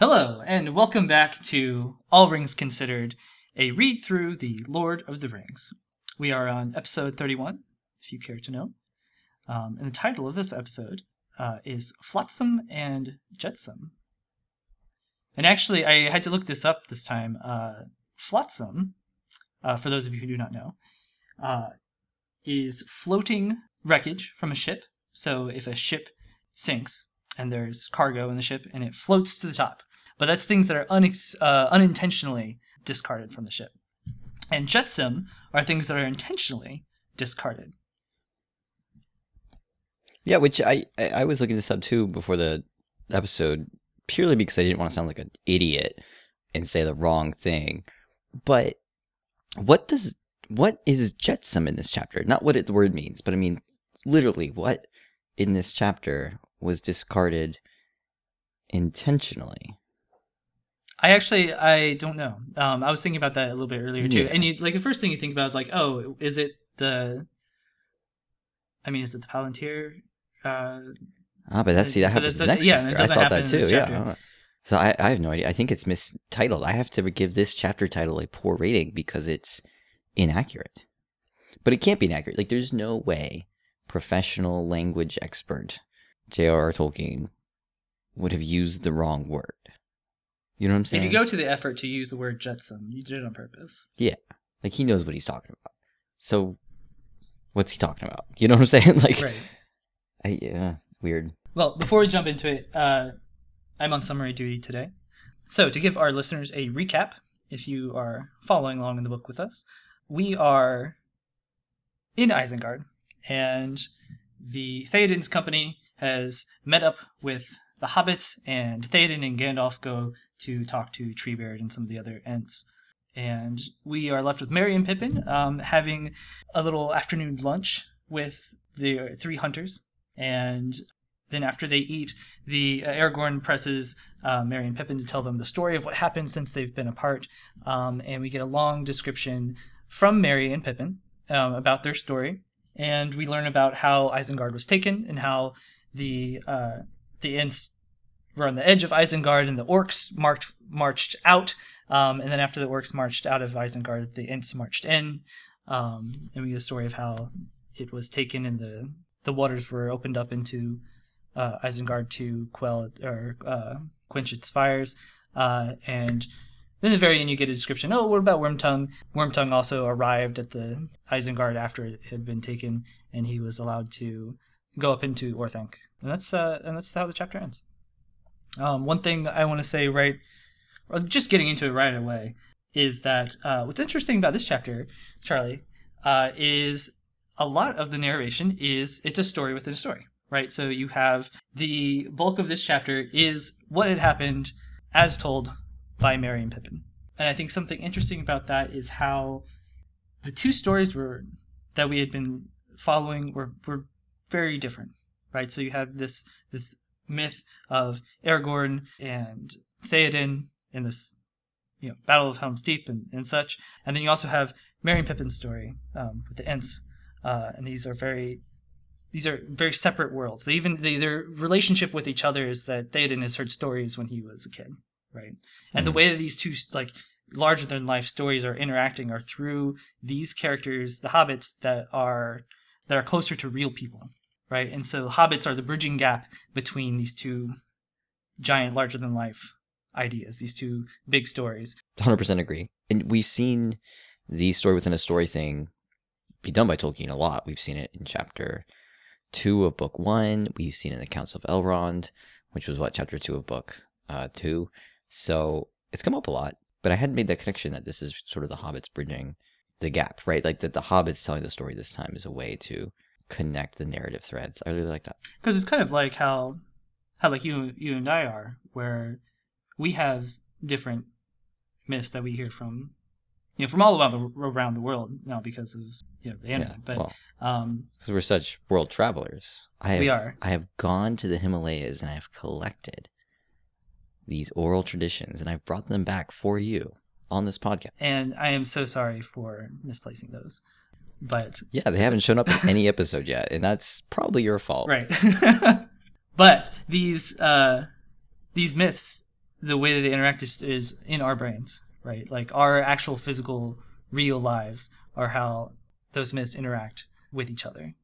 Hello, and welcome back to All Rings Considered, a read through The Lord of the Rings. We are on episode 31, if you care to know. Um, and the title of this episode uh, is Flotsam and Jetsam. And actually, I had to look this up this time. Uh, flotsam, uh, for those of you who do not know, uh, is floating wreckage from a ship. So if a ship sinks and there's cargo in the ship and it floats to the top, but that's things that are unex- uh, unintentionally discarded from the ship. And jetsam are things that are intentionally discarded. Yeah, which I, I was looking this up too before the episode, purely because I didn't want to sound like an idiot and say the wrong thing. But what does what is jetsam in this chapter? Not what it, the word means, but I mean literally what in this chapter was discarded intentionally. I actually I don't know. Um, I was thinking about that a little bit earlier too. Yeah. And you like the first thing you think about is like, oh, is it the? I mean, is it the Palantir? Uh, Ah, but that's see that happens next yeah, chapter. I thought that too. Yeah. uh, So I, I have no idea. I think it's mistitled. I have to give this chapter title a poor rating because it's inaccurate. But it can't be inaccurate. Like there's no way professional language expert J.R.R. Tolkien would have used the wrong word. You know what I'm saying? if you go to the effort to use the word jetsam, you did it on purpose. Yeah. Like he knows what he's talking about. So what's he talking about? You know what I'm saying? Like Right. I, yeah, weird. Well, before we jump into it, uh, I'm on summary duty today. So, to give our listeners a recap, if you are following along in the book with us, we are in Isengard, and the Theoden's company has met up with the hobbits, and Theoden and Gandalf go to talk to Treebeard and some of the other Ents. And we are left with Merry and Pippin um, having a little afternoon lunch with the three hunters. And then after they eat, the uh, Aragorn presses uh, Merry and Pippin to tell them the story of what happened since they've been apart, um, and we get a long description from Merry and Pippin um, about their story, and we learn about how Isengard was taken and how the uh, the Ents were on the edge of Isengard and the orcs marked marched out, um, and then after the orcs marched out of Isengard, the Ents marched in, um, and we get a story of how it was taken and the the waters were opened up into uh, Isengard to quell or uh, quench its fires. Uh, and then at the very end, you get a description. Oh, what about Wormtongue? Wormtongue also arrived at the Isengard after it had been taken, and he was allowed to go up into Orthanc. And that's uh, and that's how the chapter ends. Um, one thing I want to say right, just getting into it right away, is that uh, what's interesting about this chapter, Charlie, uh, is a lot of the narration is it's a story within a story right? So you have the bulk of this chapter is what had happened as told by Merry and Pippin. And I think something interesting about that is how the two stories were that we had been following were, were very different, right? So you have this this myth of Aragorn and Theoden in this you know Battle of Helm's Deep and, and such, and then you also have Merry and Pippin's story um, with the Ents, uh, and these are very these are very separate worlds. They even they, their relationship with each other is that Theoden has heard stories when he was a kid, right? And the Mhm. way that these two like larger than life stories are interacting are through these characters, the hobbits that are that are closer to real people, right? And so hobbits are the bridging gap between these two giant larger than life ideas, these two big stories. 100% agree. And we've seen the story within a story thing be done by Tolkien a lot. We've seen it in chapter two of book one. We've seen it in the Council of Elrond, which was what, chapter two of book uh, two. So it's come up a lot, but I hadn't made that connection that this is sort of the hobbits bridging the gap, right? Like that the hobbits telling the story this time is a way to connect the narrative threads. I really like that. because it's kind of like how how like you you and I are, where we have different myths that we hear from you know from all around the around the world now because of you know the internet. but well, um, because we're such world travelers. I have, we are I have gone to the Himalayas and I have collected these oral traditions and I've brought them back for you on this podcast. and I am so sorry for misplacing those. But yeah, they haven't shown up in any episode yet, and that's probably your fault. right, but these uh, these myths the way that they interact is, is in our brains, right? Like our actual physical, real lives are how those myths interact with each other.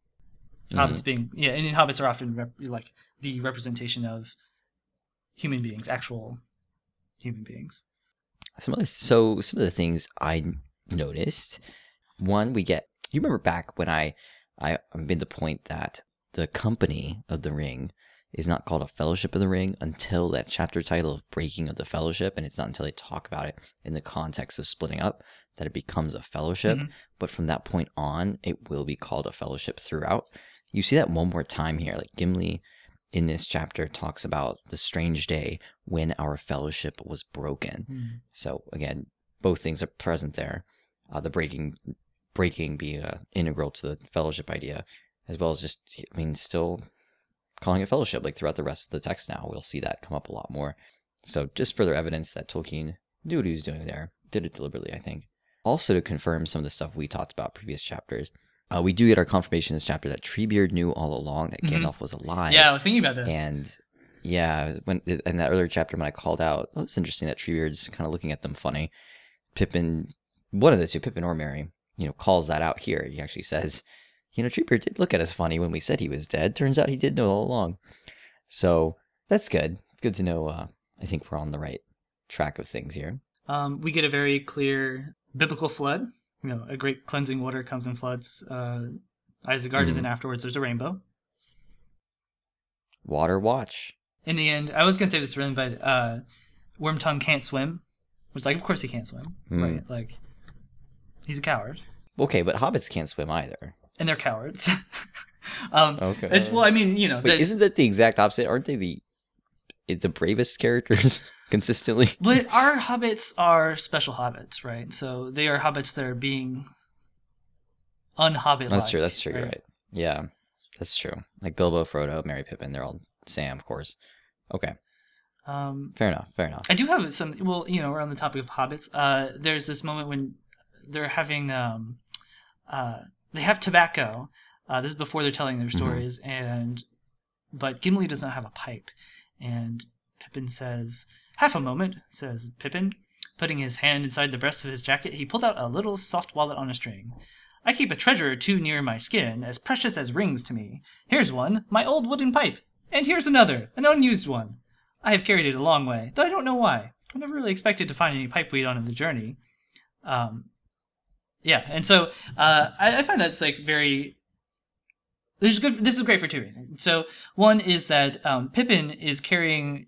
Hobbits being yeah, and hobbits are often rep- like the representation of human beings, actual human beings. Some of the, so some of the things I noticed. One, we get. You remember back when I I made the point that the company of the ring is not called a Fellowship of the Ring until that chapter title of Breaking of the Fellowship, and it's not until they talk about it in the context of splitting up that it becomes a fellowship. Mhm. But from that point on, it will be called a fellowship throughout. You see that one more time here. Like Gimli in this chapter talks about the strange day when our fellowship was broken. So again, both things are present there. Uh, the breaking, breaking being uh, integral to the fellowship idea, as well as just, I mean, still calling it fellowship. Like throughout the rest of the text now, we'll see that come up a lot more. So just further evidence that Tolkien knew what he was doing there. Did it deliberately, I think. Also to confirm some of the stuff we talked about previous chapters, uh, we do get our confirmation in this chapter that Treebeard knew all along that Mhm. Gandalf was alive. Yeah, I was thinking about this. And yeah, when in that earlier chapter when I called out, oh, it's interesting that Treebeard's kind of looking at them funny. Pippin, one of the two, Pippin or Merry, you know, calls that out here. He actually says, you know, Treebeard did look at us funny when we said he was dead. Turns out he did know all along. So that's good. Good to know. Uh, I think we're on the right track of things here. Um, we get a very clear biblical flood. You know, a great cleansing water comes and floods uh, Isengard, Mhm. and then afterwards there's a rainbow. Water watch. In the end, I was gonna say this really, but uh, Wormtongue can't swim. Which, like, of course he can't swim, Hmm. right? Like, he's a coward, Okay, but hobbits can't swim either. and they're cowards. um, Okay. It's well, I mean, you know, Wait, isn't that the exact opposite? Aren't they the the bravest characters consistently? But our hobbits are special hobbits, right? So they are hobbits that are being unhobbit. That's true. That's true. You're right. Yeah, that's true. Like Bilbo, Frodo, Merry Pippin, they're all Sam, of course. Okay, Um, fair enough. Fair enough. I do have some. Well, you know, we're on the topic of hobbits. Uh, there's this moment when they're having, um, uh, they have tobacco. Uh, this is before they're telling their Mhm. stories, and but Gimli does not have a pipe, and Pippin says, "Half a moment," says Pippin, putting his hand inside the breast of his jacket. He pulled out a little soft wallet on a string. I keep a treasure or two near my skin, as precious as rings to me. Here's one, my old wooden pipe, and here's another, an unused one. I have carried it a long way, though I don't know why. I never really expected to find any pipeweed on the journey. Um, yeah, and so uh, I, I find that's like very. This is good. This is great for two reasons. So one is that um, Pippin is carrying,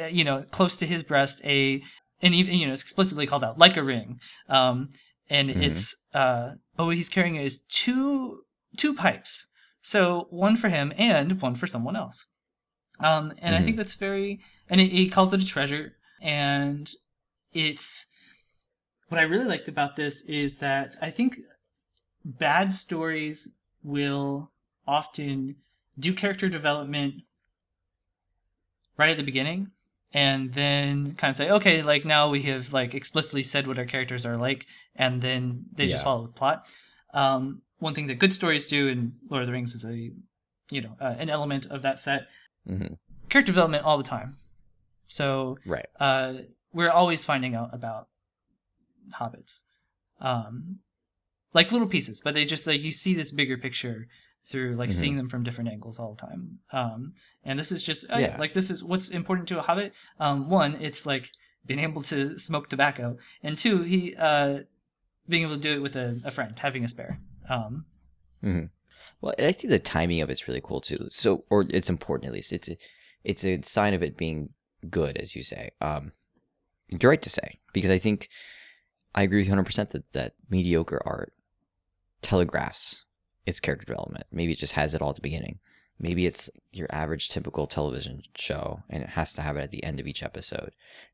uh, you know, close to his breast a, and even you know, it's explicitly called out like a ring, um, and Mhm. it's uh, but what he's carrying is two two pipes. So one for him and one for someone else. Um, and I think that's very, and he calls it a treasure. And it's what I really liked about this is that I think bad stories will often do character development right at the beginning and then kind of say okay like now we have like explicitly said what our characters are like and then they just follow with plot. Um, one thing that good stories do in lord of the rings is a you know uh, an element of that set. Hmm character development all the time. So Right. uh, we're always finding out about hobbits um, like little pieces but they just like you see this bigger picture through like Mhm. seeing them from different angles all the time um, and this is just oh, yeah. Like this is what's important to a hobbit um, one it's like being able to smoke tobacco and two he uh, being able to do it with a, a friend having a spare um, Well, I think the timing of it's really cool too. So, or it's important at least. It's a, it's a sign of it being good, as you say. Um, you're right to say because I think I agree with you 100 percent that that mediocre art telegraphs its character development. Maybe it just has it all at the beginning. Maybe it's your average typical television show, and it has to have it at the end of each episode.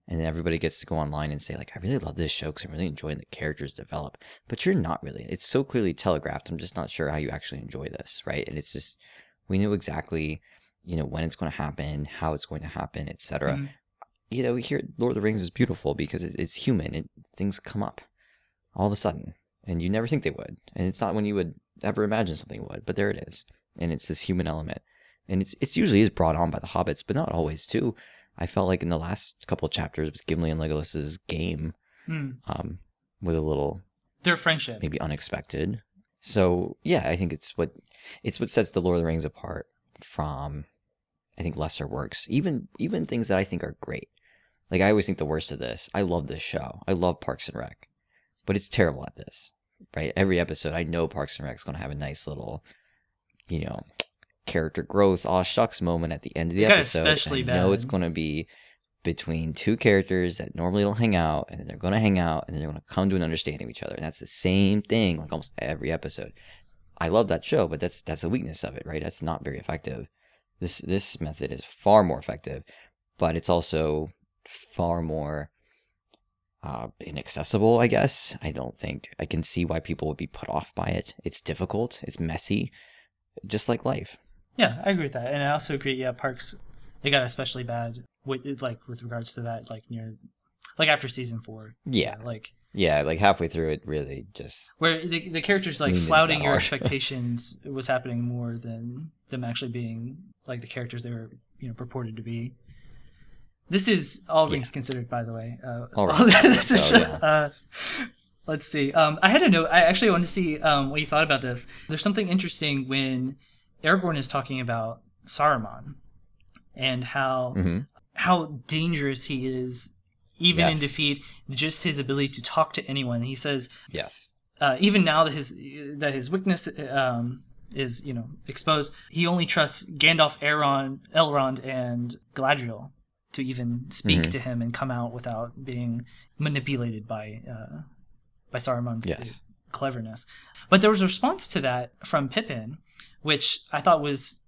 And then everybody gets to go online and say, like, I really love this show because I'm really enjoying the characters develop. But you're not really. It's so clearly telegraphed. I'm just not sure how you actually enjoy this, right? And it's just we know exactly, you know, when it's going to happen, how it's going to happen, etc. Mhm. You know, here Lord of the Rings is beautiful because it, it's human. It, things come up all of a sudden, and you never think they would. And it's not when you would ever imagine something would, but there it is. And it's this human element, and it's it's usually is brought on by the hobbits, but not always too. I felt like in the last couple of chapters with Gimli and Legolas's game Hmm. um, was a little Their friendship. maybe unexpected. So yeah, I think it's what it's what sets the Lord of the Rings apart from I think lesser works. Even even things that I think are great. Like I always think the worst of this. I love this show. I love Parks and Rec. But it's terrible at this. Right? Every episode I know Parks and Rec is gonna have a nice little, you know, character growth, aw shucks moment at the end of the episode. especially I know it's gonna be between two characters that normally don't hang out and they're going to hang out and they're going to come to an understanding of each other and that's the same thing like almost every episode i love that show but that's that's a weakness of it right that's not very effective this this method is far more effective but it's also far more uh, inaccessible i guess i don't think i can see why people would be put off by it it's difficult it's messy just like life Yeah, I agree with that, and I also agree. Yeah, Parks, it got especially bad with like with regards to that, like near, like after season four. Yeah. like yeah like halfway through it really just where the the characters like flouting your expectations was happening more than them actually being like the characters they were you know purported to be. This is all Yeah. things considered, by the way. Uh, All this is, So, yeah. uh, let's see. Um, I had a note. I actually wanted to see um, what you thought about this. There's something interesting when Aragorn is talking about Saruman and how mhm. how dangerous he is, even in defeat. Just his ability to talk to anyone. He says yes uh, even now that his that his weakness um, is you know exposed, he only trusts Gandalf, Elrond, Elrond, and Galadriel to even speak Mhm. to him and come out without being manipulated by uh, by Saruman's Yes. cleverness. But there was a response to that from Pippin, which I thought was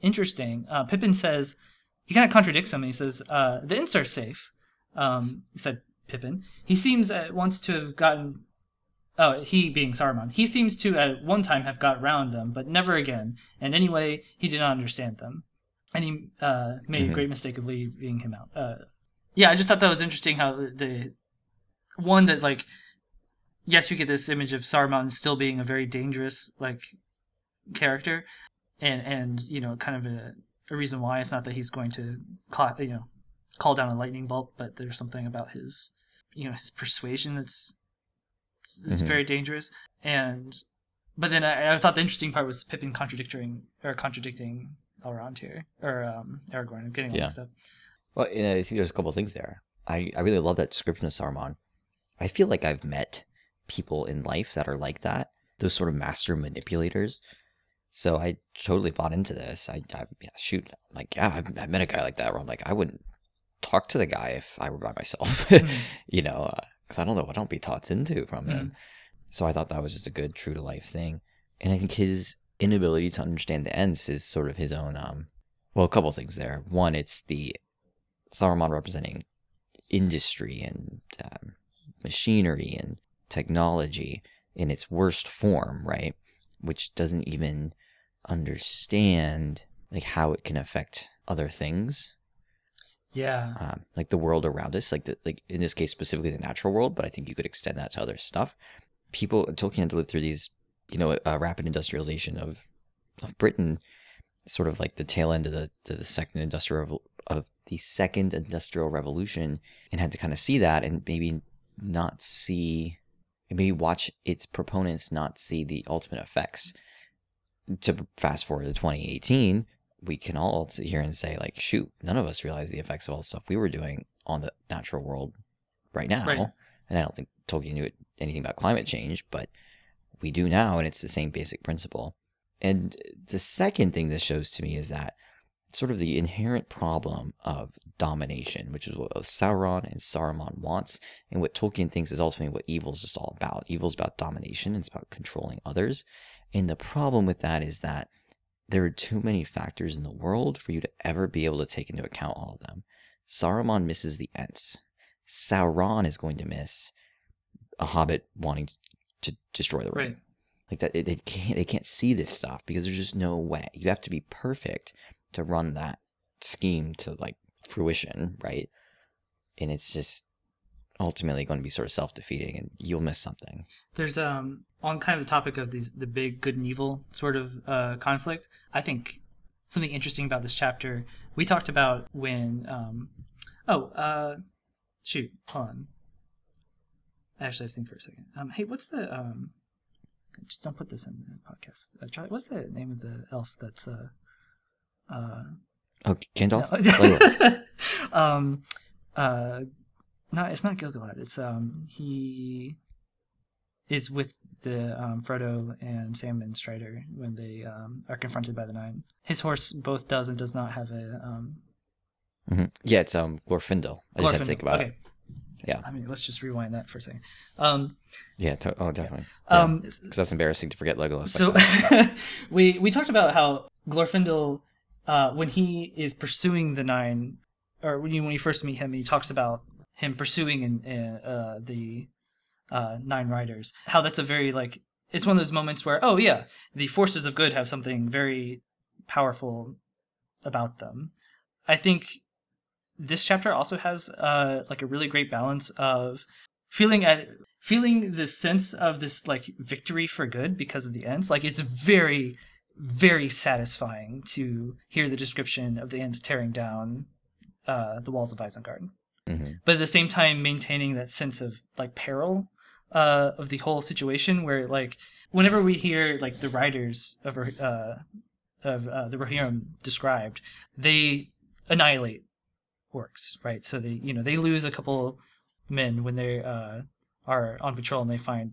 interesting. Uh, Pippin says he kind of contradicts him. He says uh, the Ents are safe. Um, said Pippin. He seems at once to have gotten. Oh, he being Saruman. He seems to at one time have got round them, but never again. And anyway, he did not understand them, and he uh, made a Mhm. great mistake of leaving him out. Uh, yeah, I just thought that was interesting how the, the one that like yes, you get this image of Saruman still being a very dangerous like character, and and you know kind of a, a reason why it's not that he's going to call you know call down a lightning bolt, but there's something about his you know his persuasion that's is Mhm. very dangerous. And but then I, I thought the interesting part was Pippin contradicting or contradicting Elrond here or um, Aragorn. I'm getting all Yeah. mixed up. Well, and I think there's a couple of things there. I, I really love that description of Saruman. I feel like I've met people in life that are like that, those sort of master manipulators. So I totally bought into this. I, I yeah, shoot, like yeah, I've, I've met a guy like that where I'm like, I wouldn't talk to the guy if I were by myself, Mhm. you know, because I don't know what I'll be taught into from him. Mm-hmm. So I thought that was just a good true to life thing. And I think his inability to understand the Ents is sort of his own um well, a couple things there. One, it's the Saruman representing industry and um, machinery and technology in its worst form, right? Which doesn't even understand like how it can affect other things Yeah. um, like the world around us, like the, like in this case specifically the natural world, but I think you could extend that to other stuff. People Tolkien had to live through these, you know, uh, rapid industrialization of of Britain, sort of like the tail end of the the, the second industrial of the second industrial revolution, and had to kind of see that and maybe not see, maybe watch its proponents not see the ultimate effects. To fast forward to 2018, we can all sit here and say like shoot none of us realize the effects of all the stuff we were doing on the natural world right now Right. and i don't think tolkien knew anything about climate change but we do now and it's the same basic principle and the second thing this shows to me is that sort of the inherent problem of domination which is what sauron and saruman wants and what tolkien thinks is ultimately what evil is just all about evil is about domination and it's about controlling others and the problem with that is that there are too many factors in the world for you to ever be able to take into account all of them. Saruman misses the Ents. Sauron is going to miss a hobbit wanting to destroy the ring. Right. Like that, they can't they can't see this stuff because there's just no way. You have to be perfect to run that scheme to like fruition, right? And it's just ultimately going to be sort of self defeating, and you'll miss something. There's um on kind of the topic of these the big good and evil sort of uh, conflict. I think something interesting about this chapter we talked about when um, Oh, uh, shoot, hold on. I actually to think for a second. Um, hey, what's the um? Just don't put this in the podcast. Uh, Charlie, what's the name of the elf that's uh, uh, Oh, Gandalf. no. Legolas. um, uh, not it's not Gil-galad. It's um he is with the um, Frodo and Sam and Strider when they um, are confronted by the Nine. His horse both does and does not have a um. Mhm. Yeah, it's um Glorfindel. I just had to think about okay. it. Yeah. I mean, let's just rewind that for a second. Um, Yeah. To- oh, definitely. um, because that's embarrassing to forget Legolas. so like we we talked about how Glorfindel, uh, when he is pursuing the nine, or when you when you first meet him, he talks about him pursuing in, in uh, the uh, nine riders. How that's a very like it's one of those moments where oh yeah, the forces of good have something very powerful about them. I think this chapter also has uh, like a really great balance of feeling at feeling the sense of this like victory for good because of the Ents like it's very very satisfying to hear the description of the Ents tearing down uh, the walls of Isengard Mhm. but at the same time maintaining that sense of like peril uh, of the whole situation where like whenever we hear like the riders of uh, of uh, the Rohirrim described they annihilate orcs right so they you know they lose a couple men when they uh, are on patrol and they find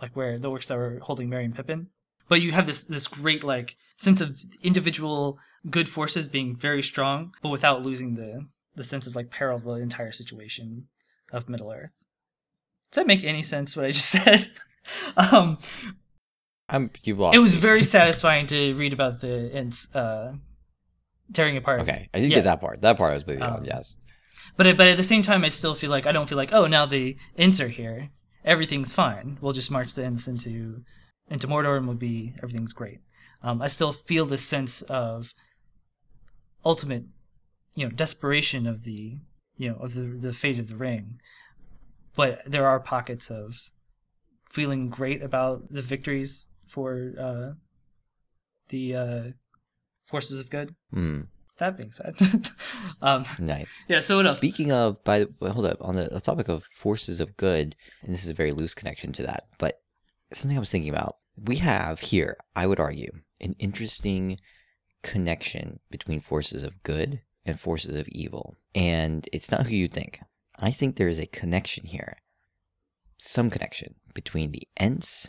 like where the orcs that were holding Merry and Pippin but you have this this great like sense of individual good forces being very strong but without losing the the sense of like peril of the entire situation of Middle Earth. Does that make any sense? What I just said. um, I'm you've lost. it was me. very satisfying to read about the uh, tearing apart. okay. I did Yeah. get that part. That part I was with you on. Um, Yes. But but at the same time, I still feel like I don't feel like oh now the Ents are here, everything's fine. We'll just march the Ents into into Mordor and we'll be everything's great. Um, I still feel this sense of ultimate, you know, desperation of the you know of the the fate of the ring. But there are pockets of feeling great about the victories for uh, the uh, forces of good. Hmm. That being said, um, Nice. yeah. So what else? Speaking of, by the well, hold up on the, the topic of forces of good, and this is a very loose connection to that, but something I was thinking about. We have here, I would argue, an interesting connection between forces of good and forces of evil, and it's not who you think. I think there is a connection here, some connection between the Ents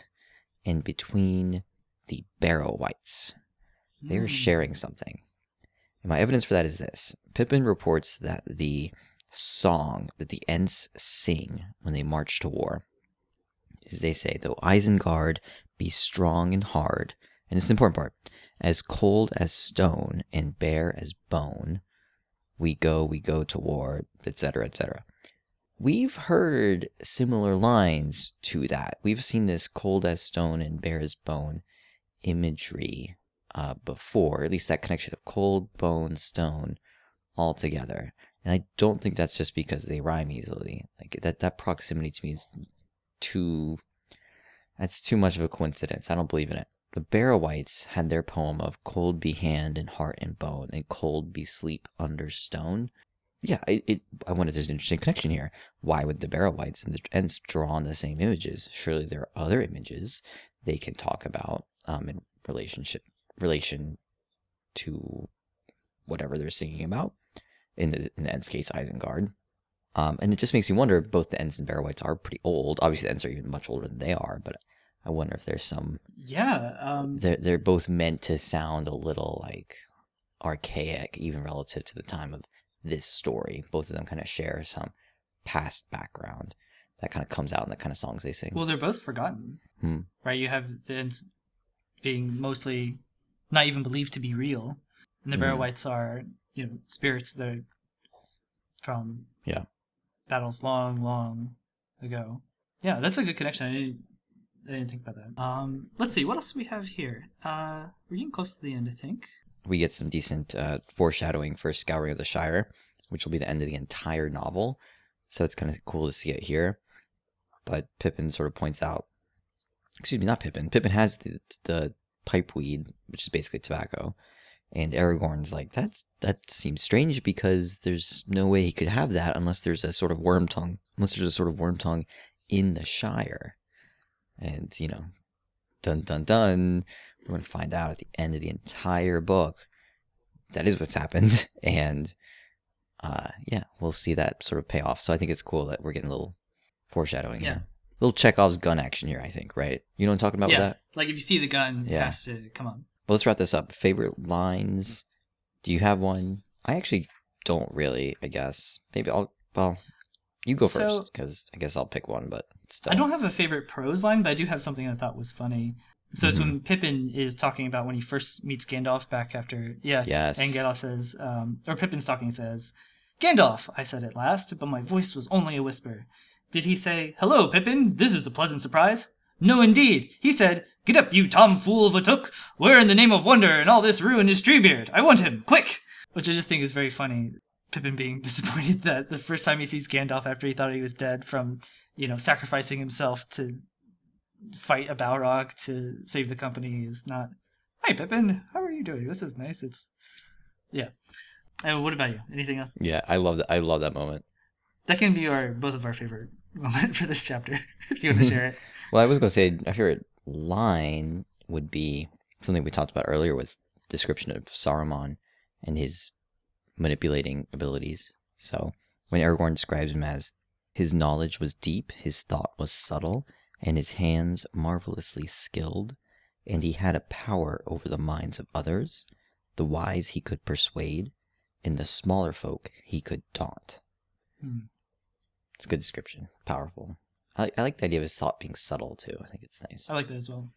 and between the Barrow Wights. They're Hmm. sharing something. And my evidence for that is this Pippin reports that the song that the Ents sing when they march to war is they say, Though Isengard be strong and hard, and it's the important part, as cold as stone and bare as bone, we go, we go to war, etc., etc. We've heard similar lines to that. We've seen this cold as stone and bare as bone imagery uh, before, at least that connection of cold, bone, stone, all together. And I don't think that's just because they rhyme easily. Like that, that proximity to me is too. That's too much of a coincidence. I don't believe in it. The Barrow Wights had their poem of "Cold be hand and heart and bone, and cold be sleep under stone." Yeah, it, it. I wonder if there's an interesting connection here. Why would the Barrow Wights and the Ents draw on the same images? Surely there are other images they can talk about um, in relationship relation to whatever they're singing about. In the in the Ents case, Isengard. Um, and it just makes me wonder. Both the Ents and Barrow Wights are pretty old. Obviously, the Ents are even much older than they are. But I wonder if there's some. Yeah. Um, They're they're both meant to sound a little like archaic, even relative to the time of this story. Both of them kind of share some past background that kind of comes out in the kind of songs they sing. well, they're both forgotten, Hmm. right? You have the Ents being mostly not even believed to be real, and the Barrow Mm. Wights are you know spirits that are from Yeah. battles long, long ago. Yeah, that's a good connection. I didn't, I didn't think about that. Um, let's see what else do we have here. Uh, we're getting close to the end, I think. we get some decent uh, foreshadowing for Scouring of the Shire, which will be the end of the entire novel. So it's kind of cool to see it here. But Pippin sort of points out, excuse me, not Pippin. Pippin has the the pipe weed, which is basically tobacco, And Aragorn's like, that's that seems strange because there's no way he could have that unless there's a sort of worm tongue, unless there's a sort of worm tongue in the Shire. And you know, dun dun dun, we're going to find out at the end of the entire book that is what's happened, and uh, yeah, we'll see that sort of pay off. So I think it's cool that we're getting a little foreshadowing Yeah. here. Little Chekhov's gun action here, I think, right? You know what I'm talking about yeah, with that? like if you see the gun, Yeah. it has to come on. Well, let's wrap this up. Favorite lines? Do you have one? I actually don't really. I guess maybe I'll. Well, you go So- first because I guess I'll pick one. But still, I don't have a favorite prose line, but I do have something I thought was funny. So it's Mm-hmm. when Pippin is talking about when he first meets Gandalf back after, yeah, Yes. and Gandalf says, um, or Pippin's talking says, Gandalf, I said at last, but my voice was only a whisper. Did he say, Hello, Pippin, this is a pleasant surprise? No, indeed. He said, Get up, you tomfool of a Took! Where in the name of wonder and all this ruin is Treebeard? I want him, quick! Which I just think is very funny. Pippin being disappointed that the first time he sees Gandalf after he thought he was dead from, you know, sacrificing himself to fight a Balrog to save the company is not. Hi, Pippin. How are you doing? This is nice. It's yeah. And what about you? Anything else? Yeah, I love that. I love that moment. That can be our both of our favorite moment for this chapter. If you want to share it. Well, I was going to say my favorite line would be something we talked about earlier with description of Saruman and his manipulating abilities. So when Aragorn describes him as his knowledge was deep, his thought was subtle, and his hands marvelously skilled, and he had a power over the minds of others, the wise he could persuade, and the smaller folk he could daunt. Hmm. It's a good description. Powerful. I, I like the idea of his thought being subtle too. I think it's nice. I like that as well.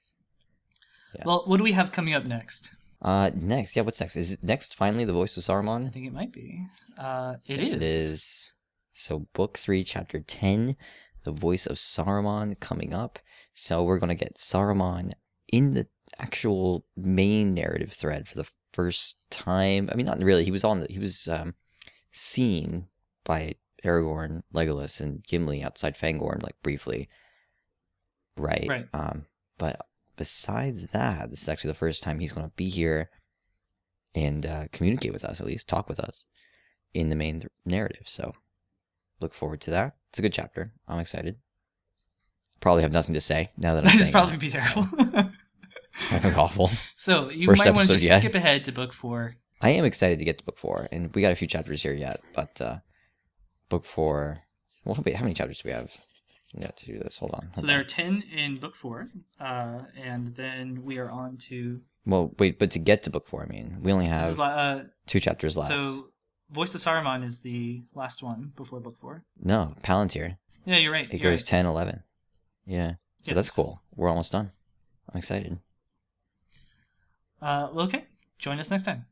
Yeah. Well, what do we have coming up next? Uh, next, yeah, what's next? Is it next finally the voice of Saruman? I think it might be. Uh, it yes, is. It is. So, book three, chapter ten, the voice of Saruman coming up. So we're gonna get Saruman in the actual main narrative thread for the first time. I mean, not really. He was on the. He was um, seen by Aragorn, Legolas, and Gimli outside Fangorn, like briefly. Right. Right. Um, but besides that, this is actually the first time he's going to be here and uh, communicate with us, at least talk with us in the main th- narrative. So look forward to that. It's a good chapter. I'm excited. Probably have nothing to say now that I'm saying probably that, be so- terrible. I think awful. so you Worst might want to episode just yet. skip ahead to book four. I am excited to get to book four, and we got a few chapters here yet, but uh, book four. Well, wait, how many chapters do we have? Yeah, to do this. Hold on. So there on. are ten in book four, uh, and then we are on to Well, wait, but to get to book four, I mean, we only have la- uh, two chapters left. so Voice of Saruman is the last one before book four. No, Palantir. Yeah, you're right. It you're goes right. 10, 11. Yeah. So that's cool. We're almost done. I'm excited. Uh, well, okay. Join us next time.